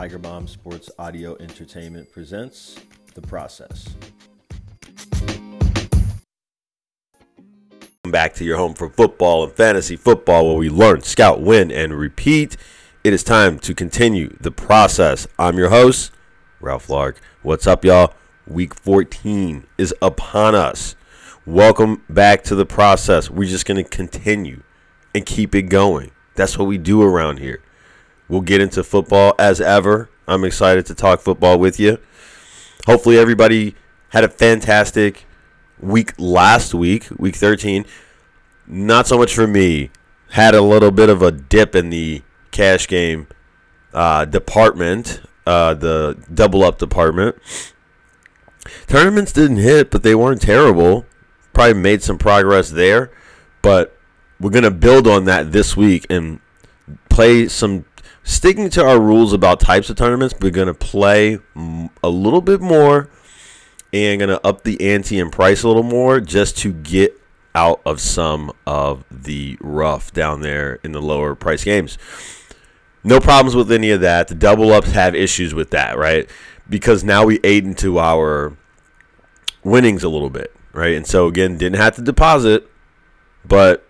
Tiger Bomb Sports Audio Entertainment presents The Process. Back to your home for football and fantasy football, where we learn, scout, win, and repeat. It is time to continue the process. I'm your host, Ralph Lark. What's up, y'all? Week 14 is upon us. Welcome back to the process. We're just going to continue and keep it going. That's what we do around here. We'll get into football as ever. I'm excited to talk football with you. Hopefully, everybody had a fantastic week last week, week 13. Not so much for me. Had a little bit of a dip in the cash game uh, department, uh, the double up department. Tournaments didn't hit, but they weren't terrible. Probably made some progress there, but we're going to build on that this week and play some sticking to our rules about types of tournaments, we're going to play a little bit more and going to up the ante and price a little more just to get out of some of the rough down there in the lower price games. No problems with any of that. The double ups have issues with that, right? Because now we ate into our winnings a little bit, right? And so again, didn't have to deposit, but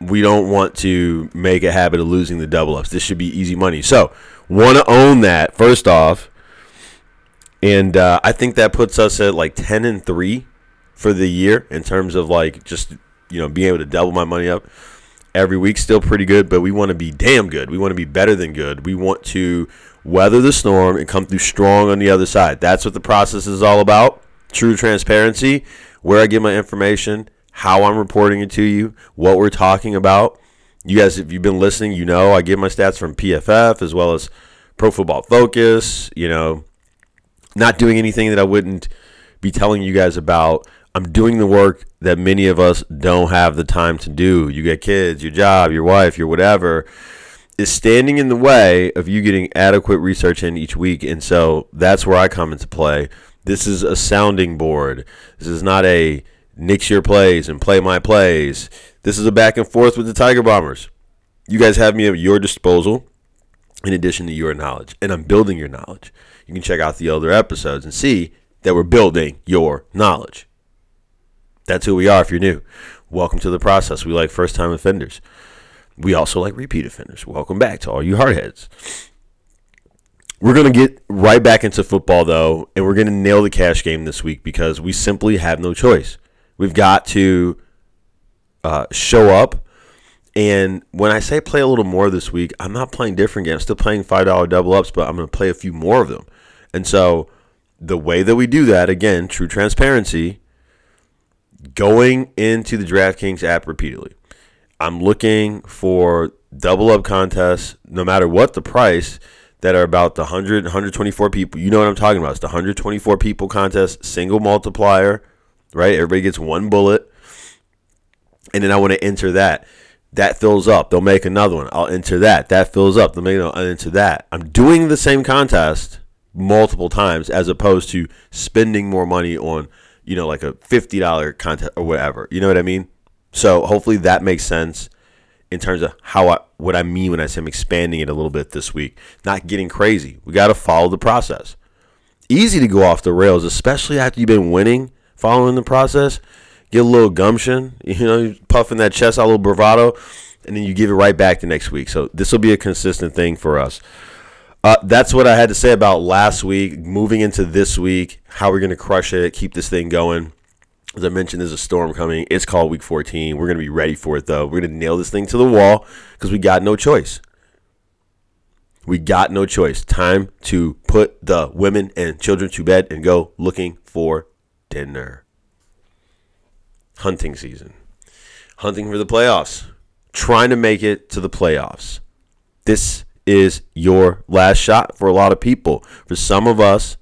we don't want to make a habit of losing the double ups. This should be easy money. So, want to own that first off. And uh, I think that puts us at like 10 and 3 for the year in terms of like just, you know, being able to double my money up every week. Still pretty good, but we want to be damn good. We want to be better than good. We want to weather the storm and come through strong on the other side. That's what the process is all about. True transparency, where I get my information how I'm reporting it to you, what we're talking about. You guys, if you've been listening, you know I get my stats from PFF as well as Pro Football Focus. You know, not doing anything that I wouldn't be telling you guys about. I'm doing the work that many of us don't have the time to do. You get kids, your job, your wife, your whatever is standing in the way of you getting adequate research in each week. And so that's where I come into play. This is a sounding board. This is not a nix your plays and play my plays. This is a back and forth with the Tiger Bombers. You guys have me at your disposal in addition to your knowledge, and I'm building your knowledge. You can check out the other episodes and see that we're building your knowledge. That's who we are if you're new. Welcome to the process. We like first time offenders. We also like repeat offenders. Welcome back to all you hardheads. We're going to get right back into football, though, and we're going to nail the cash game this week because we simply have no choice. We've got to uh, show up. And when I say play a little more this week, I'm not playing different games. I'm still playing $5 double ups, but I'm going to play a few more of them. And so the way that we do that, again, true transparency, going into the DraftKings app repeatedly. I'm looking for double up contests, no matter what the price, that are about the 100, 124 people. You know what I'm talking about. It's the 124 people contest, single multiplier right? Everybody gets one bullet. And then I want to enter that. That fills up. They'll make another one. I'll enter that. That fills up. They'll make another, I'll enter that. I'm doing the same contest multiple times as opposed to spending more money on, you know, like a $50 contest or whatever. You know what I mean? So hopefully that makes sense in terms of how I, what I mean when I say I'm expanding it a little bit this week. Not getting crazy. We got to follow the process. Easy to go off the rails, especially after you've been winning following the process, get a little gumption, you know, puffing that chest out, a little bravado, and then you give it right back the next week. So this will be a consistent thing for us. Uh, that's what I had to say about last week. Moving into this week, how we're going to crush it, keep this thing going. As I mentioned, there's a storm coming. It's called Week 14. We're going to be ready for it, though. We're going to nail this thing to the wall because we got no choice. We got no choice. Time to put the women and children to bed and go looking for dinner. Hunting season. Hunting for the playoffs. Trying to make it to the playoffs. This is your last shot for a lot of people. For some of us,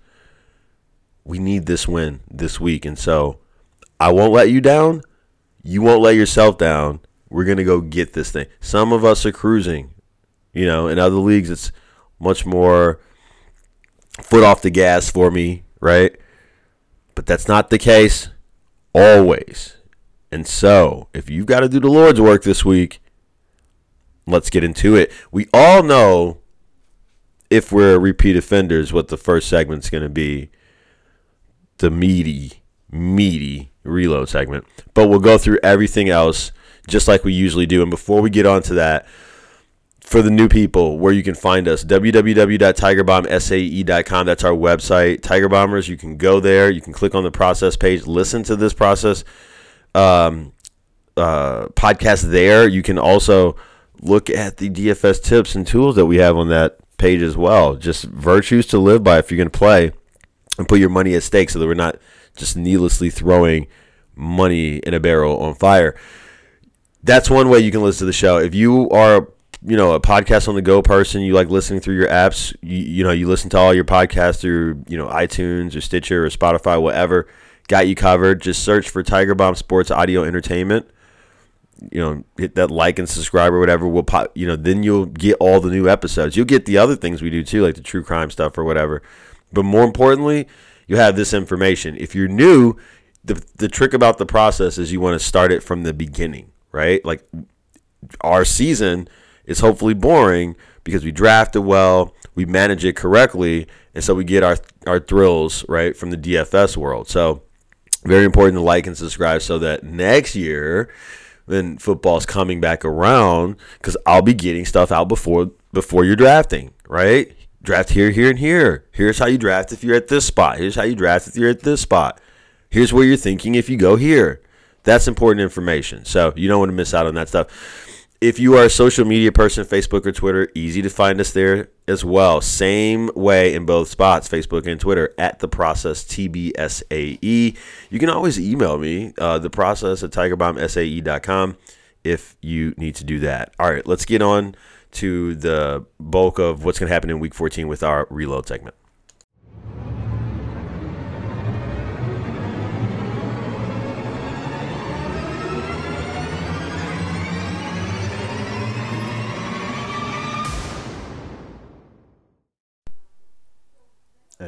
we need this win this week. And so I won't let you down. You won't let yourself down. We're going to go get this thing. Some of us are cruising. You know, in other leagues, it's much more foot off the gas for me, right? But that's not the case always. And so, if you've got to do the Lord's work this week, let's get into it. We all know if we're repeat offenders, what the first segment's going to be the meaty, meaty reload segment. But we'll go through everything else just like we usually do. And before we get on to that, for the new people, where you can find us, www.tigerbombsae.com. That's our website. Tiger Bombers, you can go there. You can click on the process page, listen to this process um, uh, podcast there. You can also look at the DFS tips and tools that we have on that page as well. Just virtues to live by if you're going to play and put your money at stake so that we're not just needlessly throwing money in a barrel on fire. That's one way you can listen to the show. If you are you know a podcast on the go person you like listening through your apps you, you know you listen to all your podcasts through you know itunes or stitcher or spotify whatever got you covered just search for tiger bomb sports audio entertainment. You know hit that like and subscribe or whatever will pop you know then you'll get all the new episodes. You'll get the other things we do too like the true crime stuff or whatever. But more importantly you have this information. If you're new the, the trick about the process is you want to start it from the beginning right? Like our season is hopefully boring because we draft it well, we manage it correctly, and so we get our our thrills right from the DFS world. So very important to like and subscribe so that next year when football's coming back around because I'll be getting stuff out before before you're drafting, right? Draft here, here, and here. Here's how you draft if you're at this spot. Here's how you draft if you're at this spot. Here's where you're thinking if you go here. That's important information. So you don't want to miss out on that stuff if you are a social media person, Facebook or Twitter, easy to find us there as well. Same way in both spots, Facebook and Twitter, at the process TBSAE. You can always email me, uh, the process at tigerbombsae.com if you need to do that. All right, let's get on to the bulk of what's going to happen in week 14 with our reload segment.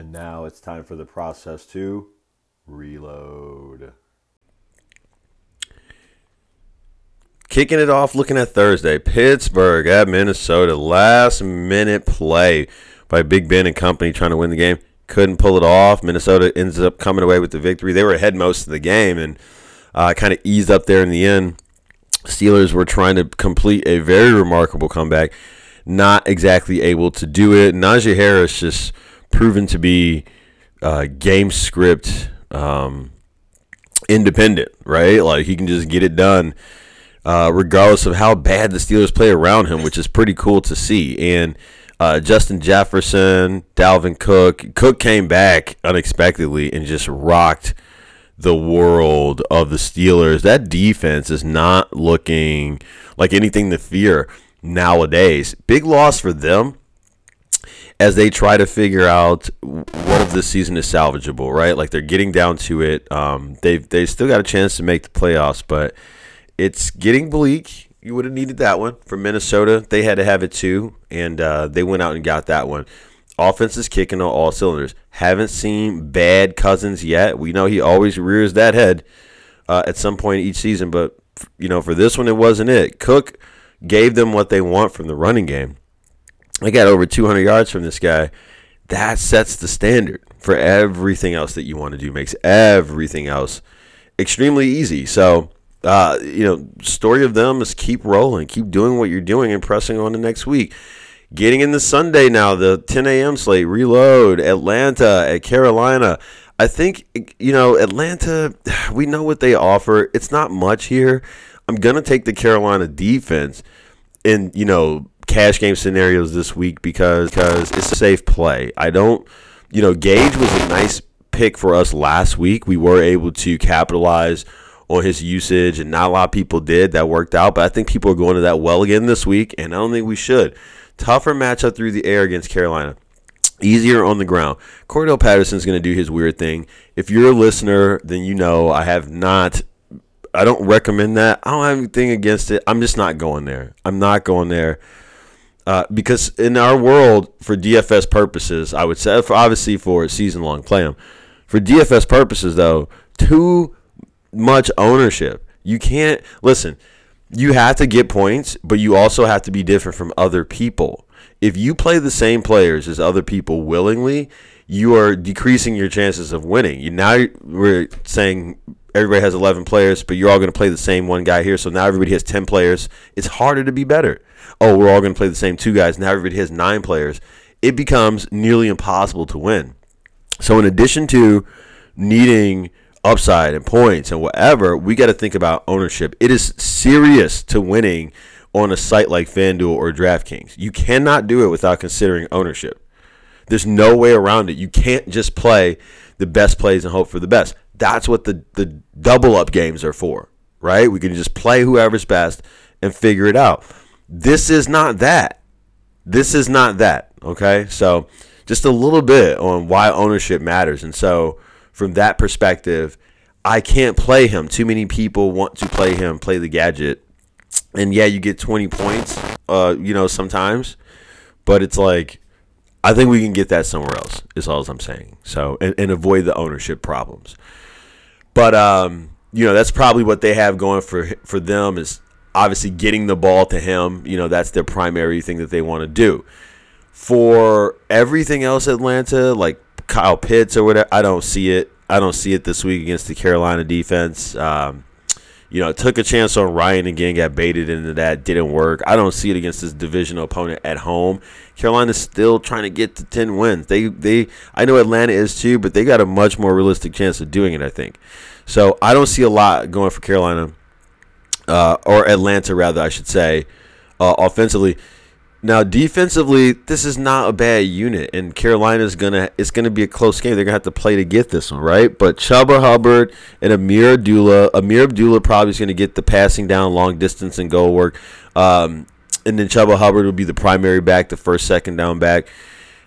And now it's time for the process to reload. Kicking it off, looking at Thursday, Pittsburgh at Minnesota. Last minute play by Big Ben and company trying to win the game. Couldn't pull it off. Minnesota ends up coming away with the victory. They were ahead most of the game and uh, kind of eased up there in the end. Steelers were trying to complete a very remarkable comeback. Not exactly able to do it. Najee Harris just proven to be uh, game script um, independent, right? Like he can just get it done. Uh, regardless of how bad the Steelers play around him, which is pretty cool to see. And uh, Justin Jefferson, Dalvin Cook, Cook came back unexpectedly and just rocked the world of the Steelers. That defense is not looking like anything to fear nowadays. Big loss for them as they try to figure out what of this season is salvageable, right? Like they're getting down to it. Um, they've they still got a chance to make the playoffs, but it's getting bleak. You would have needed that one from Minnesota. They had to have it too, and uh, they went out and got that one. Offense is kicking on all cylinders. Haven't seen bad Cousins yet. We know he always rears that head uh, at some point each season, but you know for this one it wasn't it. Cook gave them what they want from the running game. I got over 200 yards from this guy. That sets the standard for everything else that you want to do. Makes everything else extremely easy. So, uh, you know, story of them is keep rolling, keep doing what you're doing, and pressing on to next week. Getting in the Sunday now, the 10 a.m. slate, reload, Atlanta at Carolina. I think, you know, Atlanta, we know what they offer. It's not much here. I'm going to take the Carolina defense and, you know, cash game scenarios this week because because it's a safe play. I don't, you know, Gage was a nice pick for us last week. We were able to capitalize on his usage, and not a lot of people did. That worked out, but I think people are going to that well again this week, and I don't think we should. Tougher matchup through the air against Carolina. Easier on the ground. Cordarrelle Patterson's going to do his weird thing. If you're a listener, then you know I have not I don't recommend that. I don't have anything against it. I'm just not going there. I'm not going there. Uh, because in our world, for DFS purposes, I would say, for obviously for season long play them. For DFS purposes, though, too much ownership. You can't listen. You have to get points, but you also have to be different from other people. If you play the same players as other people willingly, you are decreasing your chances of winning. You now we're saying everybody has 11 players, but you're all going to play the same one guy here. So now everybody has 10 players. It's harder to be better. Oh, we're all going to play the same two guys. Now everybody has nine players. It becomes nearly impossible to win. So in addition to needing upside and points and whatever, we got to think about ownership. It is serious to winning on a site like FanDuel or DraftKings. You cannot do it without considering ownership. There's no way around it. You can't just play the best plays and hope for the best. That's what the, the double up games are for, right? We can just play whoever's best and figure it out. This is not that. This is not that, okay? So, just a little bit on why ownership matters. And so, from that perspective, I can't play him. Too many people want to play him, play the gadget. And yeah, you get 20 points, uh, you know, sometimes, but it's like I think we can get that somewhere else. Is all I'm saying. So and, and avoid the ownership problems. But um, you know that's probably what they have going for for them is obviously getting the ball to him. You know that's their primary thing that they want to do. For everything else, Atlanta like Kyle Pitts or whatever, I don't see it. I don't see it this week against the Carolina defense. Um, you know, took a chance on Ryan again, got baited into that, didn't work. I don't see it against this divisional opponent at home. Carolina's still trying to get to 10 wins. They they I know Atlanta is too, but they got a much more realistic chance of doing it, I think. So, I don't see a lot going for Carolina uh, or Atlanta rather, I should say, uh, offensively. Now defensively, this is not a bad unit, and Carolina's gonna it's gonna be a close game. They're gonna have to play to get this one, right? But Chuba Hubbard and Ameer Abdullah, Ameer Abdullah probably is gonna get the passing down, long distance, and goal work. Um, and then Chuba Hubbard will be the primary back, the first, second down back.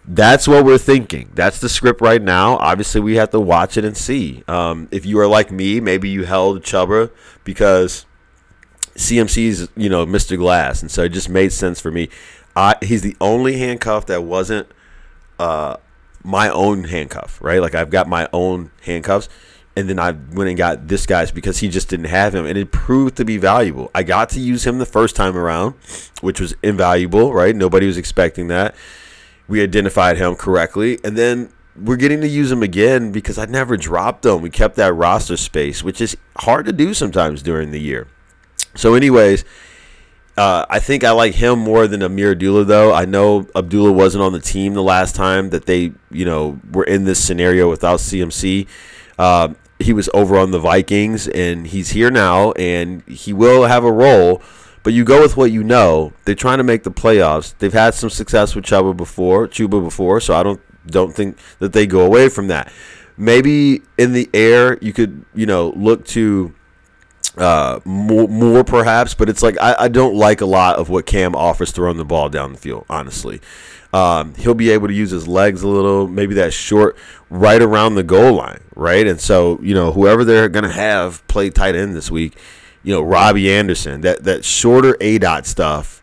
That's what we're thinking. That's the script right now. Obviously, we have to watch it and see. Um, if you are like me, maybe you held Chuba because CMC's, you know, Mr. Glass, and so it just made sense for me. I he's the only handcuff that wasn't uh, my own handcuff, right? Like I've got my own handcuffs, and then I went and got this guy's because he just didn't have him, and it proved to be valuable. I got to use him the first time around, which was invaluable, right? Nobody was expecting that. We identified him correctly, and then we're getting to use him again because I never dropped him. We kept that roster space, which is hard to do sometimes during the year. So, anyways uh, I think I like him more than Ameer Abdullah, though. I know Abdullah wasn't on the team the last time that they, you know, were in this scenario without CMC. Uh, he was over on the Vikings, and he's here now, and he will have a role. But you go with what you know. They're trying to make the playoffs. They've had some success with Chuba before, Chuba before, so I don't don't think that they go away from that. Maybe in the air, you could, you know, look to uh, more, more perhaps, but it's like I, I, don't like a lot of what Cam offers throwing the ball down the field. Honestly, um, he'll be able to use his legs a little, maybe that short right around the goal line, right? And so you know whoever they're gonna have play tight end this week, you know Robbie Anderson, that that shorter A dot stuff.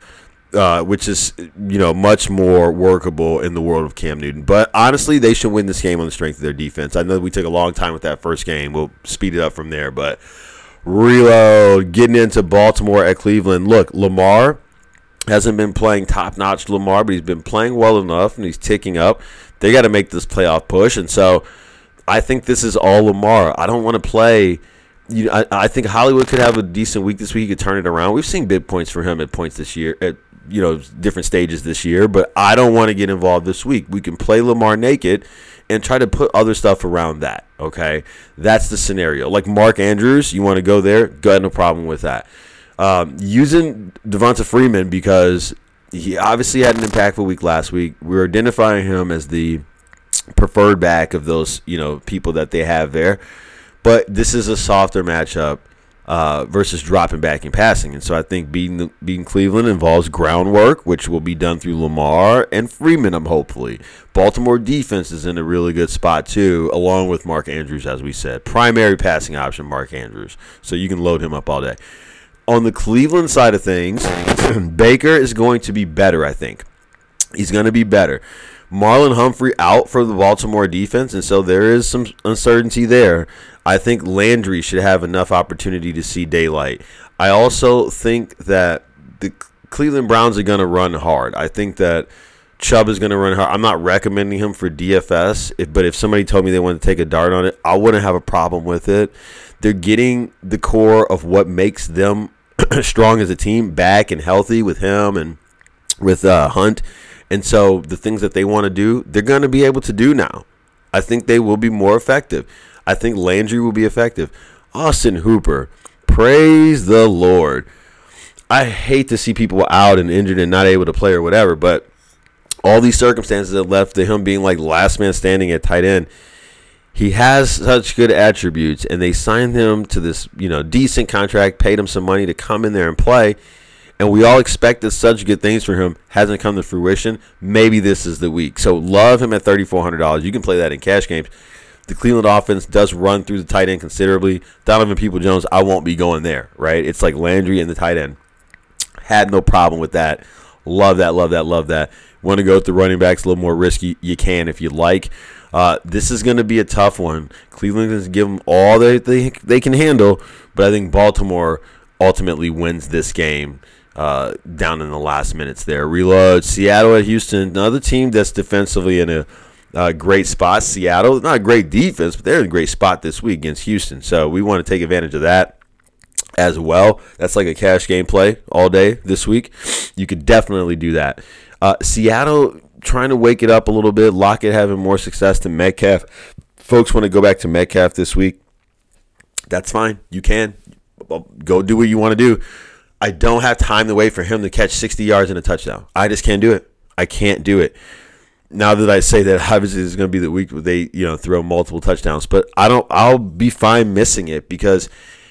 Uh, which is you know much more workable in the world of Cam Newton. But honestly, they should win this game on the strength of their defense. I know we took a long time with that first game. We'll speed it up from there, but reload, getting into Baltimore at Cleveland. Look, Lamar hasn't been playing top notch Lamar, but he's been playing well enough and he's ticking up. They got to make this playoff push. And so I think this is all Lamar. I don't want to play. You know, I, I think Hollywood could have a decent week this week. He could turn it around. We've seen big points for him at points this year, at you know different stages this year. But I don't want to get involved this week. We can play Lamar naked and try to put other stuff around that. Okay, that's the scenario. Like Mark Andrews, you want to go there? Got no problem with that. Um, using Devonta Freeman because he obviously had an impactful week last week. We're identifying him as the preferred back of those you know people that they have there, but this is a softer matchup uh, versus dropping back and passing. And so I think beating the, beating Cleveland involves groundwork, which will be done through Lamar and Freeman. I'm hopefully Baltimore defense is in a really good spot too, along with Mark Andrews, as we said, primary passing option Mark Andrews. So you can load him up all day. On the Cleveland side of things, Baker is going to be better. I think he's going to be better. Marlon Humphrey out for the Baltimore defense, and so there is some uncertainty there. I think Landry should have enough opportunity to see daylight. I also think that the Cleveland Browns are going to run hard. I think that Chubb is going to run hard. I'm not recommending him for DFS, but if somebody told me they wanted to take a dart on it, I wouldn't have a problem with it. They're getting the core of what makes them strong as a team back and healthy with him and with uh, Hunt. And so the things that they want to do, they're going to be able to do now. I think they will be more effective. I think Landry will be effective. Austin Hooper, praise the Lord. I hate to see people out and injured and not able to play or whatever, but all these circumstances that left to him being like last man standing at tight end. He has such good attributes, and they signed him to this, you know, decent contract, paid him some money to come in there and play. And we all expected such good things for him. Hasn't come to fruition. Maybe this is the week. So love him at thirty four hundred dollars. You can play that in cash games. The Cleveland offense does run through the tight end considerably. Donovan People Jones, I won't be going there, right? It's like Landry and the tight end. Had no problem with that. Love that, love that, love that. Want to go with the running backs a little more risky? You can if you like. Uh, this is going to be a tough one. Cleveland is give them all they, they they can handle, but I think Baltimore ultimately wins this game uh, down in the last minutes. There, reload Seattle at Houston, another team that's defensively in a uh, great spot. Seattle, not a great defense, but they're in a great spot this week against Houston. So we want to take advantage of that as well. That's like a cash game play all day this week. You could definitely do that. Uh, Seattle trying to wake it up a little bit. Lockett having more success than Metcalf. Folks want to go back to Metcalf this week. That's fine. You can go do what you want to do. I don't have time to wait for him to catch 60 yards and a touchdown. I just can't do it. I can't do it. Now that I say that, obviously is going to be the week where they, you know, throw multiple touchdowns. But I don't. I'll be fine missing it because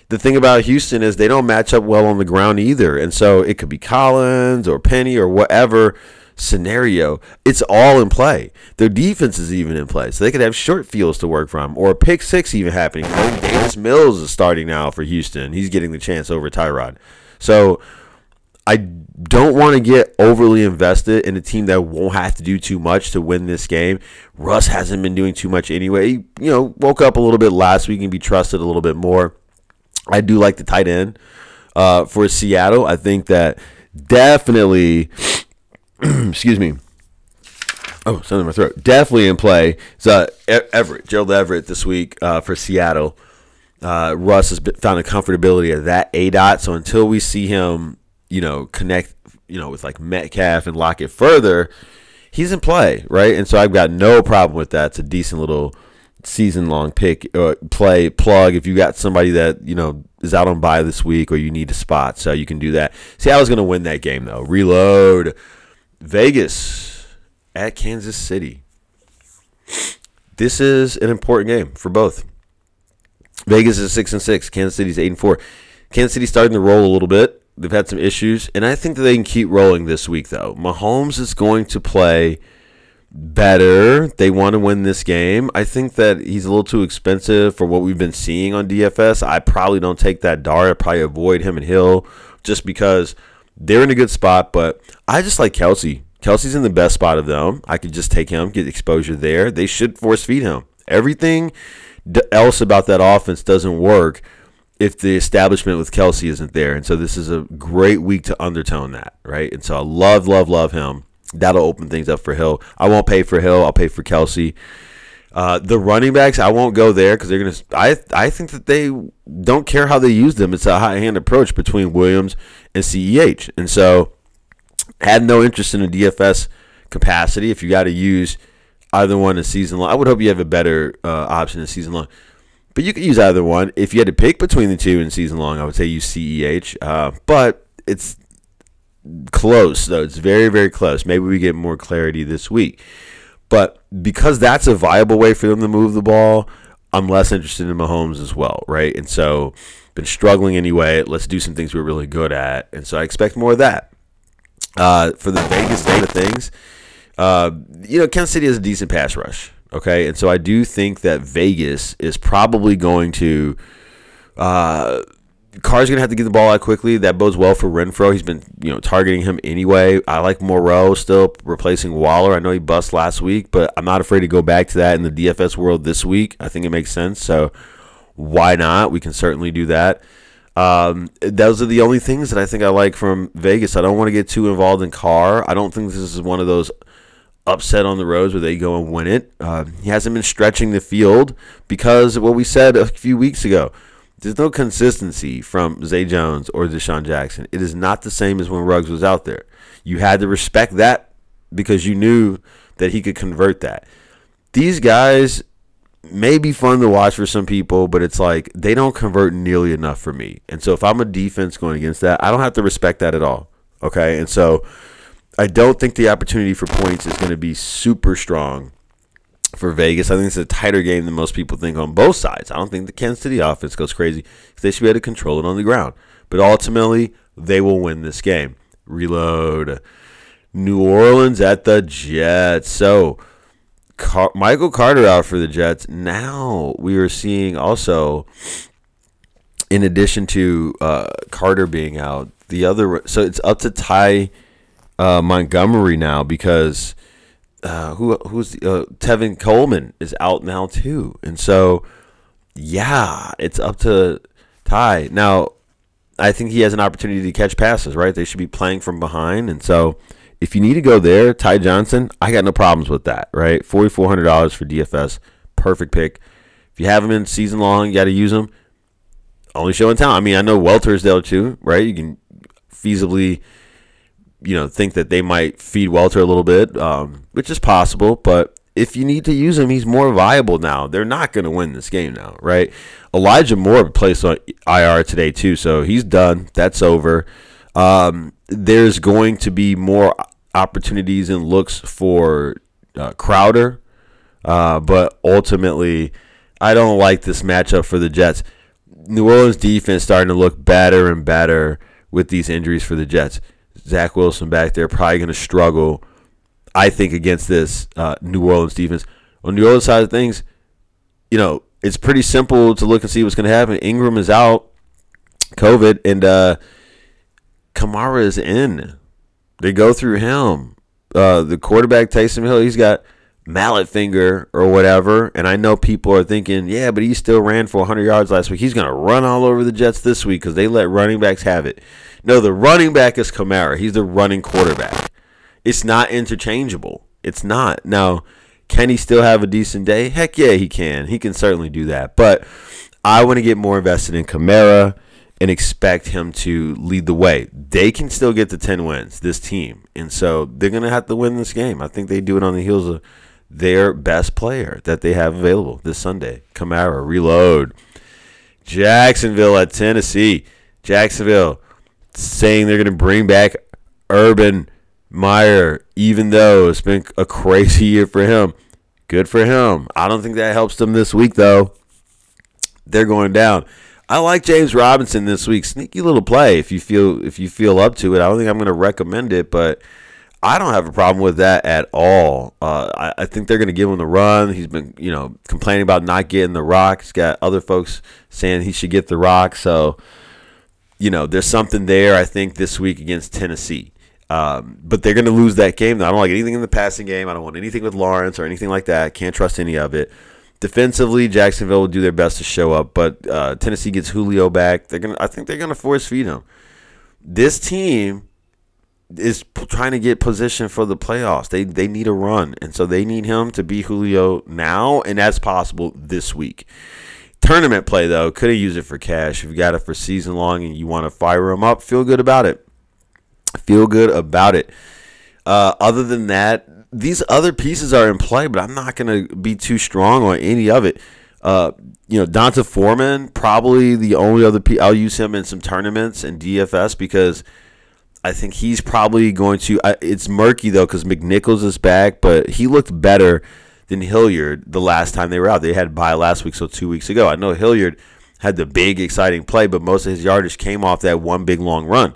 the thing about Houston is they don't match up well on the ground either, and so it could be Collins or Penny or whatever scenario, it's all in play. Their defense is even in play, so they could have short fields to work from, or a pick six even happening. Davis Mills is starting now for Houston. He's getting the chance over Tyrod. So I don't want to get overly invested in a team that won't have to do too much to win this game. Russ hasn't been doing too much anyway. He, you know, woke up a little bit last week and be trusted a little bit more. I do like the tight end uh, for Seattle. I think that definitely excuse me. Oh, something in my throat. Definitely in play. So Everett, Gerald Everett this week uh, for Seattle. Uh, Russ has found a comfortability at that A dot. So until we see him, you know, connect, you know, with like Metcalf and Lockett further, he's in play, right? And so I've got no problem with that. It's a decent little season long pick uh, play plug if you got somebody that you know is out on buy this week or you need a spot so you can do that seattle's going to win that game though reload Vegas at Kansas City. This is an important game for both. Vegas is six and six. Kansas City's eight and four. Kansas City starting to roll a little bit. They've had some issues, and I think that they can keep rolling this week. Though Mahomes is going to play better. They want to win this game. I think that he's a little too expensive for what we've been seeing on DFS. I probably don't take that dart. I probably avoid him and Hill just because they're in a good spot, but I just like Kelce. Kelce's in the best spot of them. I could just take him, get exposure there. They should force feed him. Everything else about that offense doesn't work if the establishment with Kelce isn't there. And so this is a great week to undertone that, right? And so I love, love, love him. That'll open things up for Hill. I won't pay for Hill. I'll pay for Kelce. Uh, the running backs, I won't go there because they're gonna. I I think that they don't care how they use them. It's a high hand approach between Williams and CEH, and so had no interest in a DFS capacity. If you got to use either one in season long, I would hope you have a better uh, option in season long. But you could use either one. If you had to pick between the two in season long, I would say use CEH. Uh, but it's close though. It's very very close. Maybe we get more clarity this week. But because that's a viable way for them to move the ball, I'm less interested in Mahomes as well, right? And so, been struggling anyway. Let's do some things we're really good at, and so I expect more of that. Uh, for the Vegas side of things, uh, you know, Kansas City has a decent pass rush, okay, and so I do think that Vegas is probably going to uh, Carr's gonna have to get the ball out quickly. That bodes well for Renfrow. He's been, you know, targeting him anyway. I like Moreau still replacing Waller. I know he bust last week, but I'm not afraid to go back to that in the DFS world this week. I think it makes sense. So why not? We can certainly do that. Um, those are the only things that I think I like from Vegas. I don't want to get too involved in Carr. I don't think this is one of those upset on the roads where they go and win it. Uh, he hasn't been stretching the field because of what we said a few weeks ago. There's no consistency from Zay Jones or DeSean Jackson. It is not the same as when Ruggs was out there. You had to respect that because you knew that he could convert that. These guys may be fun to watch for some people, but it's like they don't convert nearly enough for me. And so if I'm a defense going against that, I don't have to respect that at all. Okay. And so I don't think the opportunity for points is going to be super strong for Vegas. I think it's a tighter game than most people think on both sides. I don't think the Kansas City offense goes crazy because they should be able to control it on the ground. But ultimately, they will win this game. Reload. New Orleans at the Jets. So Car- Michael Carter out for the Jets. Now we are seeing also, in addition to uh, Carter being out, the other. So it's up to Ty uh, Montgomery now because uh, who who's uh, Tevin Coleman is out now too, and so yeah, it's up to Ty now. I think he has an opportunity to catch passes. Right, they should be playing from behind, and so if you need to go there, Ty Johnson, I got no problems with that. Right, forty four hundred dollars for DFS, perfect pick. If you have him in season long, you got to use him. Only show in town. I mean, I know Walter's there too, right? You can feasibly you know, think that they might feed Walter a little bit, um, which is possible. But if you need to use him, he's more viable now. They're not going to win this game now, right? Elijah Moore placed on IR today too, so he's done. That's over. Um, there's going to be more opportunities and looks for uh, Crowder, uh, but ultimately, I don't like this matchup for the Jets. New Orleans defense starting to look better and better with these injuries for the Jets. Zach Wilson back there probably going to struggle, I think, against this uh, New Orleans defense. On the other side of things, you know, it's pretty simple to look and see what's going to happen. Ingram is out, COVID, and uh, Kamara is in. They go through him. Uh, the quarterback, Taysom Hill, he's got mallet finger or whatever. And I know people are thinking, yeah, but he still ran for 100 yards last week. He's going to run all over the Jets this week because they let running backs have it. No, the running back is Kamara. He's the running quarterback. It's not interchangeable. It's not. Now, can he still have a decent day? Heck yeah, he can. He can certainly do that. But I want to get more invested in Kamara and expect him to lead the way. They can still get to 10 wins, this team. And so they're going to have to win this game. I think they do it on the heels of their best player that they have available this Sunday. Kamara, reload. Jacksonville at Tennessee. Jacksonville saying they're going to bring back Urban Meyer, even though it's been a crazy year for him. Good for him. I don't think that helps them this week, though. They're going down. I like James Robinson this week. Sneaky little play if you feel if you feel up to it. I don't think I'm going to recommend it, but I don't have a problem with that at all. Uh, I, I, think they're going to give him the run. He's been, you know, complaining about not getting the rock. He's got other folks saying he should get the rock. So you know, there's something there, I think, this week against Tennessee. Um, but they're going to lose that game. I don't like anything in the passing game. I don't want anything with Lawrence or anything like that. Can't trust any of it. Defensively, Jacksonville will do their best to show up, but uh, Tennessee gets Julio back. They're gonna. I think they're gonna force feed him. This team is trying to get position for the playoffs. They they need a run, and so they need him to be Julio now, and that's possible this week. Tournament play though, could have used it for cash. If you got it for season long and you want to fire them up, feel good about it. Feel good about it. Uh, other than that, these other pieces are in play, but I'm not going to be too strong on any of it. Uh, you know, D'Onta Foreman, probably the only other. P- I'll use him in some tournaments and DFS because I think he's probably going to. I, it's murky though because McNichols is back, but he looked better than Hilliard the last time they were out. They had bye last week, so two weeks ago. I know Hilliard had the big, exciting play, but most of his yardage came off that one big, long run.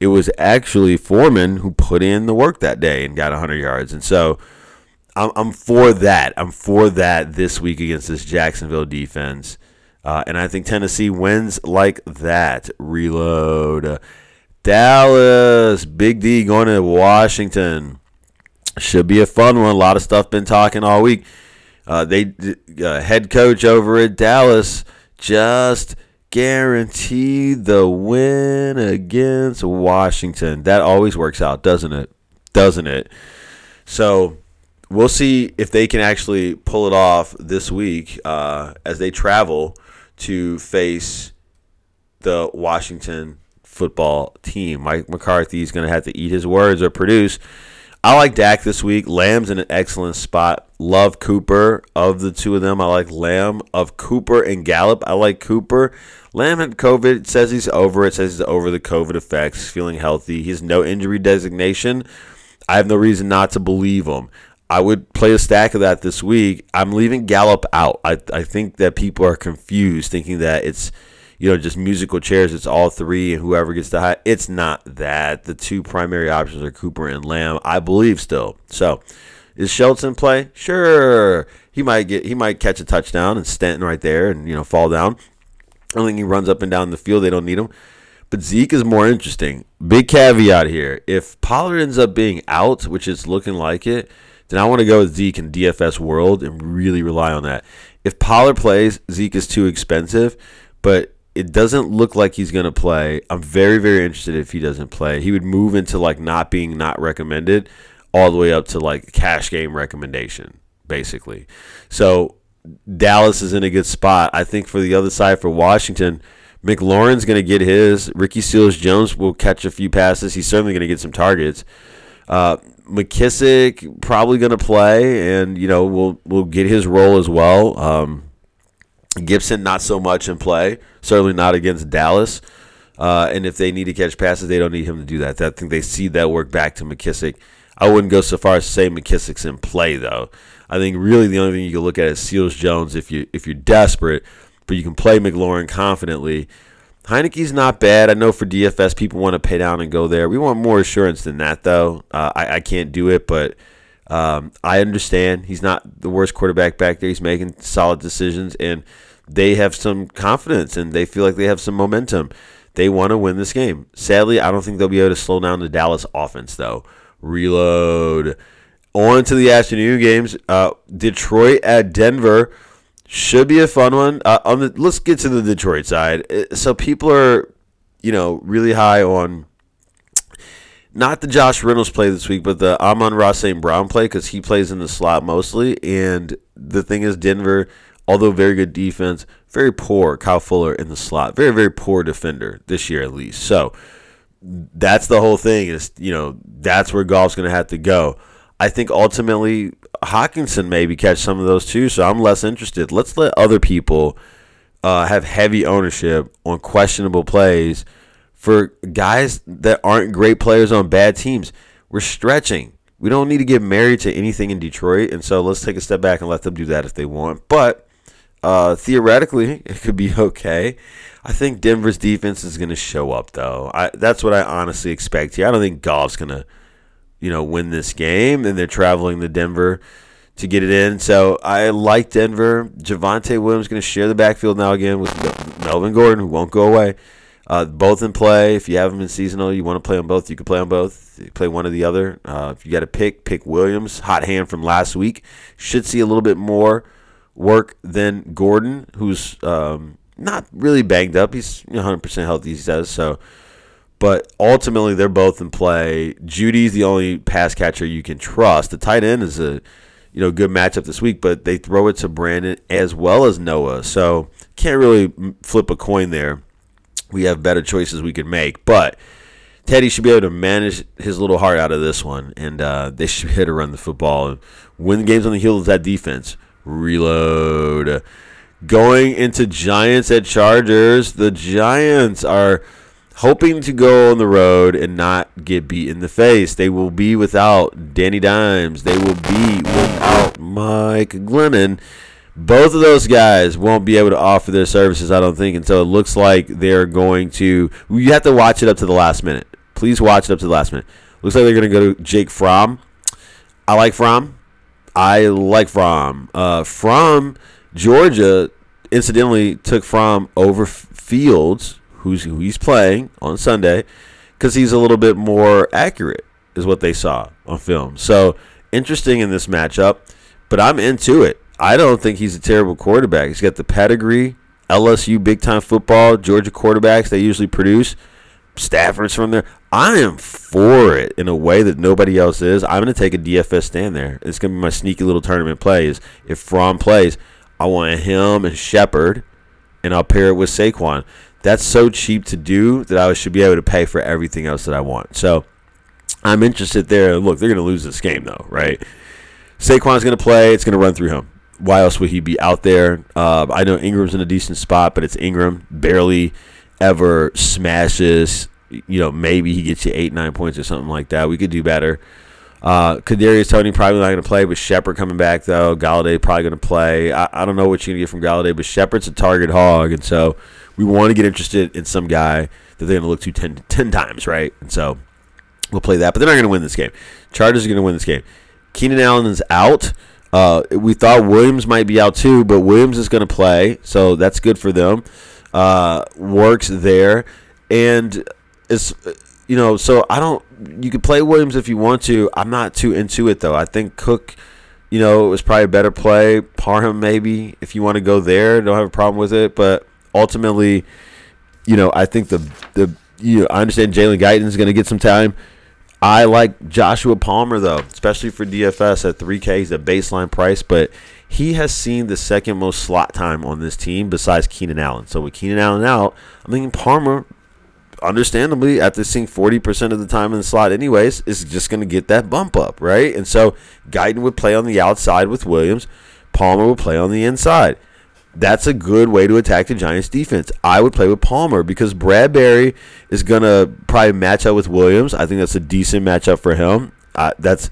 It was actually Foreman who put in the work that day and got 100 yards. And so I'm, I'm for that. I'm for that this week against this Jacksonville defense. Uh, and I think Tennessee wins like that. Reload. Dallas, Big D going to Washington. Should be a fun one. A lot of stuff been talking all week. Uh, they uh, head coach over at Dallas just guaranteed the win against Washington. That always works out, doesn't it? Doesn't it? So we'll see if they can actually pull it off this week uh, as they travel to face the Washington football team. Mike McCarthy is going to have to eat his words or produce. I like Dak this week. Lamb's in an excellent spot. Love Cooper. Of the two of them, I like Lamb. Of Cooper and Gallup, I like Cooper. Lamb had COVID. Says he's over it. Says he's over the COVID effects. He's Feeling healthy. He has no injury designation. I have no reason not to believe him. I would play a stack of that this week. I'm leaving Gallup out. I, I think that people are confused, thinking that it's you know just musical chairs. It's all three, and whoever gets the high. It's not that. The two primary options are Cooper and Lamb. I believe still. So is Shelton play? Sure. He might get he might catch a touchdown and Stanton right there and you know fall down. I think he runs up and down the field. They don't need him. But Zeke is more interesting. Big caveat here. If Pollard ends up being out, which is looking like it, then I want to go with Zeke in DFS world and really rely on that. If Pollard plays, Zeke is too expensive, but it doesn't look like he's going to play. I'm very, very interested if he doesn't play. He would move into like not being not recommended all the way up to like cash game recommendation, basically. So Dallas is in a good spot. I think for the other side for Washington, McLaurin's going to get his. Ricky Seals Jones will catch a few passes. He's certainly going to get some targets. Uh, McKissic probably going to play, and you know will will get his role as well. Um, Gibson not so much in play. Certainly not against Dallas. Uh, and if they need to catch passes, they don't need him to do that. I think they see that work back to McKissic. I wouldn't go so far as to say McKissic's in play though. I think really the only thing you can look at is Seals Jones if you if you're desperate but you can play McLaurin confidently. Heinicke's not bad. I know for DFS, people want to pay down and go there. We want more assurance than that, though. Uh, I, I can't do it, but um, I understand he's not the worst quarterback back there. He's making solid decisions, and they have some confidence and they feel like they have some momentum. They want to win this game. Sadly, I don't think they'll be able to slow down the Dallas offense, though. Reload. On to the afternoon games. Uh, Detroit at Denver. Should be a fun one. Uh, on the let's get to the Detroit side. Uh, so people are, you know, really high on not the Josh Reynolds play this week, but the Amon-Ra St. Brown play because he plays in the slot mostly. And the thing is, Denver, although very good defense, very poor. Kyle Fuller in the slot, very very poor defender this year at least. So that's the whole thing. Is you know that's where Goff's going to have to go. I think ultimately Hockenson maybe catch some of those too, so I'm less interested. Let's let other people uh, have heavy ownership on questionable plays for guys that aren't great players on bad teams. We're stretching. We don't need to get married to anything in Detroit, and so let's take a step back and let them do that if they want. But uh, theoretically, it could be okay. I think Denver's defense is going to show up, though. I, that's what I honestly expect here. I don't think Goff's going to you know, win this game, and they're traveling to Denver to get it in. So I like Denver. Javonte Williams going to share the backfield now again with Melvin Gordon, who won't go away. Uh, both in play. If you have them in seasonal, you want to play on both. You can play on both. play one or the other. Uh, if you got to pick, pick Williams. Hot hand from last week. Should see a little bit more work than Gordon, who's um, not really banged up. He's 100% healthy, he says. So but ultimately, they're both in play. Jeudy's the only pass catcher you can trust. The tight end is a you know good matchup this week, but they throw it to Brandon as well as Noah, so can't really flip a coin there. We have better choices we could make, but Teddy should be able to manage his little heart out of this one, and uh, they should be able to run the football and win games on the heels of that defense. Reload. Going into Giants at Chargers, the Giants are hoping to go on the road and not get beat in the face. They will be without Danny Dimes. They will be without Mike Glennon. Both of those guys won't be able to offer their services, I don't think. And so it looks like they're going to. You have to watch it up to the last minute. Please watch it up to the last minute. Looks like they're going to go to Jake Fromm. I like Fromm. I like Fromm. Uh, from Georgia, incidentally, took Fromm over Fields who's who he's playing on Sunday because he's a little bit more accurate, is what they saw on film. So interesting in this matchup, but I'm into it. I don't think he's a terrible quarterback. He's got the pedigree, LSU big time football, Georgia quarterbacks they usually produce. Stafford's from there. I am for it in a way that nobody else is. I'm going to take a DFS stand there. It's going to be my sneaky little tournament plays. If Fromm plays, I want him and Shepard, and I'll pair it with Saquon. That's so cheap to do that I should be able to pay for everything else that I want. So I'm interested there. Look, they're going to lose this game, though, right? Saquon's going to play. It's going to run through him. Why else would he be out there? Uh, I know Ingram's in a decent spot, but it's Ingram. Barely ever smashes you know, maybe he gets you eight, nine points or something like that. We could do better. Uh, Kadarius Toney probably not going to play, but Shepard coming back though. Golladay probably going to play. I, I don't know what you're going to get from Golladay, but Shepard's a target hog, and so we want to get interested in some guy that they're going to look to 10, 10 times, right? And so we'll play that, but they're not going to win this game. Chargers are going to win this game. Keenan Allen is out. Uh, we thought Williams might be out too, but Williams is going to play, so that's good for them. Uh, works there, and is you know, so I don't. You could play Williams if you want to. I'm not too into it though. I think Cook, you know, was probably a better play. Parham maybe if you want to go there. Don't have a problem with it, but ultimately, you know, I think the the you know, I understand Jalen Guyton is going to get some time. I like Joshua Palmer though, especially for DFS at 3K. He's a baseline price, but he has seen the second most slot time on this team besides Keenan Allen. So with Keenan Allen out, I mean Palmer understandably, after seeing 40% of the time in the slot, anyways, is just going to get that bump up, right? And so Guyton would play on the outside with Williams, Palmer would play on the inside. That's a good way to attack the Giants defense. I would play with Palmer because Bradberry is going to probably match up with Williams. I think that's a decent matchup for him. Uh, that's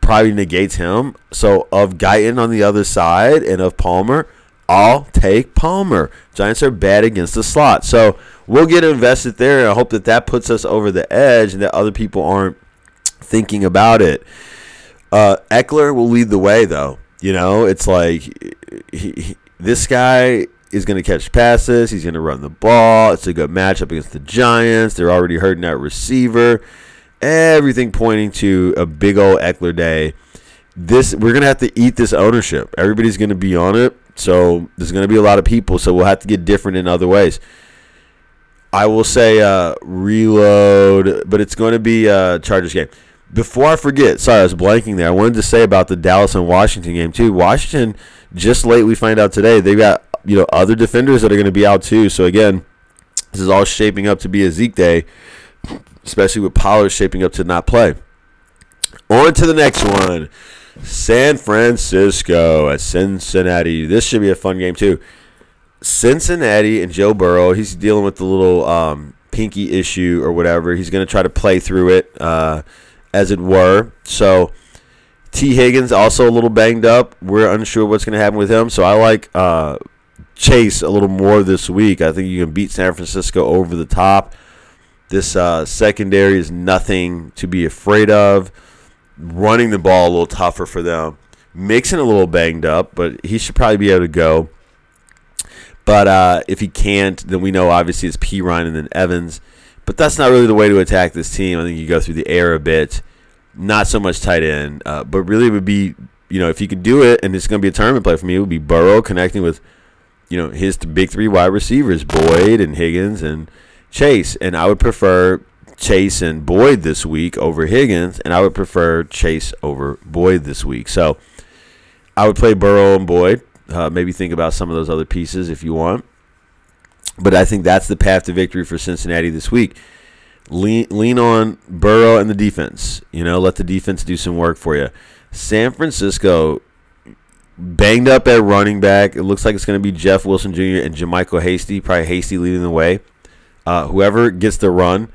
probably negates him. So of Guyton on the other side and of Palmer, I'll take Palmer. Giants are bad against the slot. So we'll get invested there, and I hope that that puts us over the edge and that other people aren't thinking about it. Uh, Ekeler will lead the way, though. You know, it's like he, he, this guy is going to catch passes. He's going to run the ball. It's a good matchup against the Giants. They're already hurting that receiver. Everything pointing to a big old Ekeler day. This we're going to have to eat this ownership. Everybody's going to be on it. So there's going to be a lot of people. So we'll have to get different in other ways. I will say uh, reload, but it's going to be a Chargers game. Before I forget, sorry, I was blanking there. I wanted to say about the Dallas and Washington game too. Washington just late we find out today they've got you know other defenders that are going to be out too. So again, this is all shaping up to be a Zeke day, especially with Pollard shaping up to not play. On to the next one. San Francisco at Cincinnati. This should be a fun game too. Cincinnati and Joe Burrow, he's dealing with the little um, pinky issue or whatever. He's going to try to play through it, uh, as it were. So, Tee Higgins also a little banged up. We're unsure what's going to happen with him. So, I like uh, Chase a little more this week. I think you can beat San Francisco over the top. This uh, secondary is nothing to be afraid of. Running the ball a little tougher for them. Mixon a little banged up, but he should probably be able to go. But uh, if he can't, then we know obviously it's Perine and then Evans. But that's not really the way to attack this team. I think you go through the air a bit, not so much tight end. Uh, but really, it would be you know if you could do it, and it's going to be a tournament play for me. It would be Burrow connecting with you know his big three wide receivers, Boyd and Higgins and Chase. And I would prefer Chase and Boyd this week over Higgins, and I would prefer Chase over Boyd this week. So I would play Burrow and Boyd. Uh, maybe think about some of those other pieces if you want. But I think that's the path to victory for Cincinnati this week. Lean, lean on Burrow and the defense. You know, let the defense do some work for you. San Francisco banged up at running back. It looks like it's going to be Jeff Wilson Jr. and JaMycal Hasty. Probably Hasty leading the way. Uh, whoever gets the run